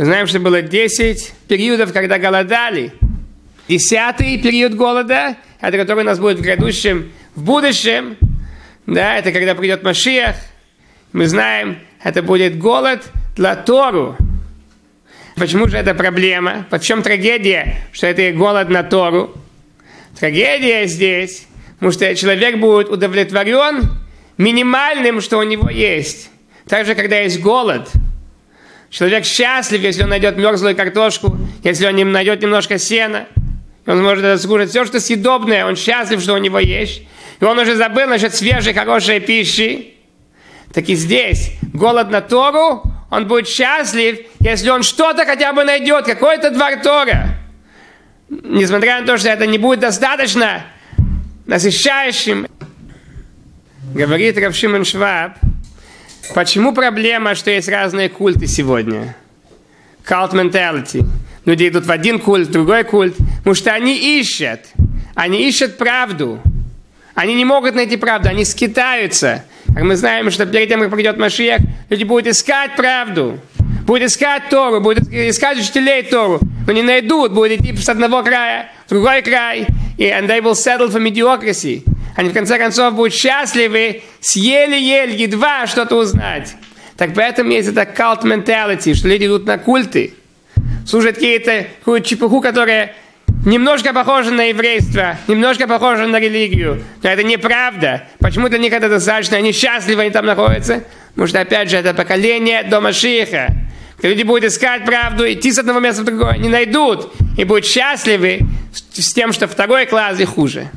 Мы знаем, что было 10 периодов, когда голодали. Десятый период голода, это который у нас будет в грядущем, в будущем, да, это когда придет Машиах. Мы знаем, это будет голод для Тору. Почему же это проблема? В чем трагедия, что это голод на Тору? Трагедия здесь, потому что человек будет удовлетворен минимальным, что у него есть. Также, когда есть голод. Человек счастлив, если он найдет мерзлую картошку, если он найдет немножко сена. Он может это скушать все, что съедобное. Он счастлив, что у него есть. И он уже забыл насчет свежей, хорошей пищи. Так и здесь голод на Тору, он будет счастлив, если он что-то хотя бы найдет, какой-то двор Тора. Несмотря на то, что это не будет достаточно насыщающим. Говорит Равшиман Шваб, почему проблема, что есть разные культы сегодня? Cult mentality. Люди идут в один культ, в другой культ, потому что они ищут. Они ищут правду. Они не могут найти правду, они скитаются. Как мы знаем, что перед тем, как придет Машиях, люди будут искать правду. Будут искать Тору, будут искать учителей Тору, но не найдут, будут идти с одного края в другой край, и and they will settle for mediocrity. Они в конце концов будут счастливы, съели-еле, едва что-то узнать. Так поэтому есть это cult mentality, что люди идут на культы, служат какие-то какую-то чепуху, которая немножко похоже на еврейство, немножко похоже на религию. Но это неправда. Почему для них это достаточно? Они счастливы, они там находятся. Потому что, опять же, это поколение до Машиха. Когда люди будут искать правду, идти с одного места в другое, не найдут. И будут счастливы с тем, что второй класс и хуже.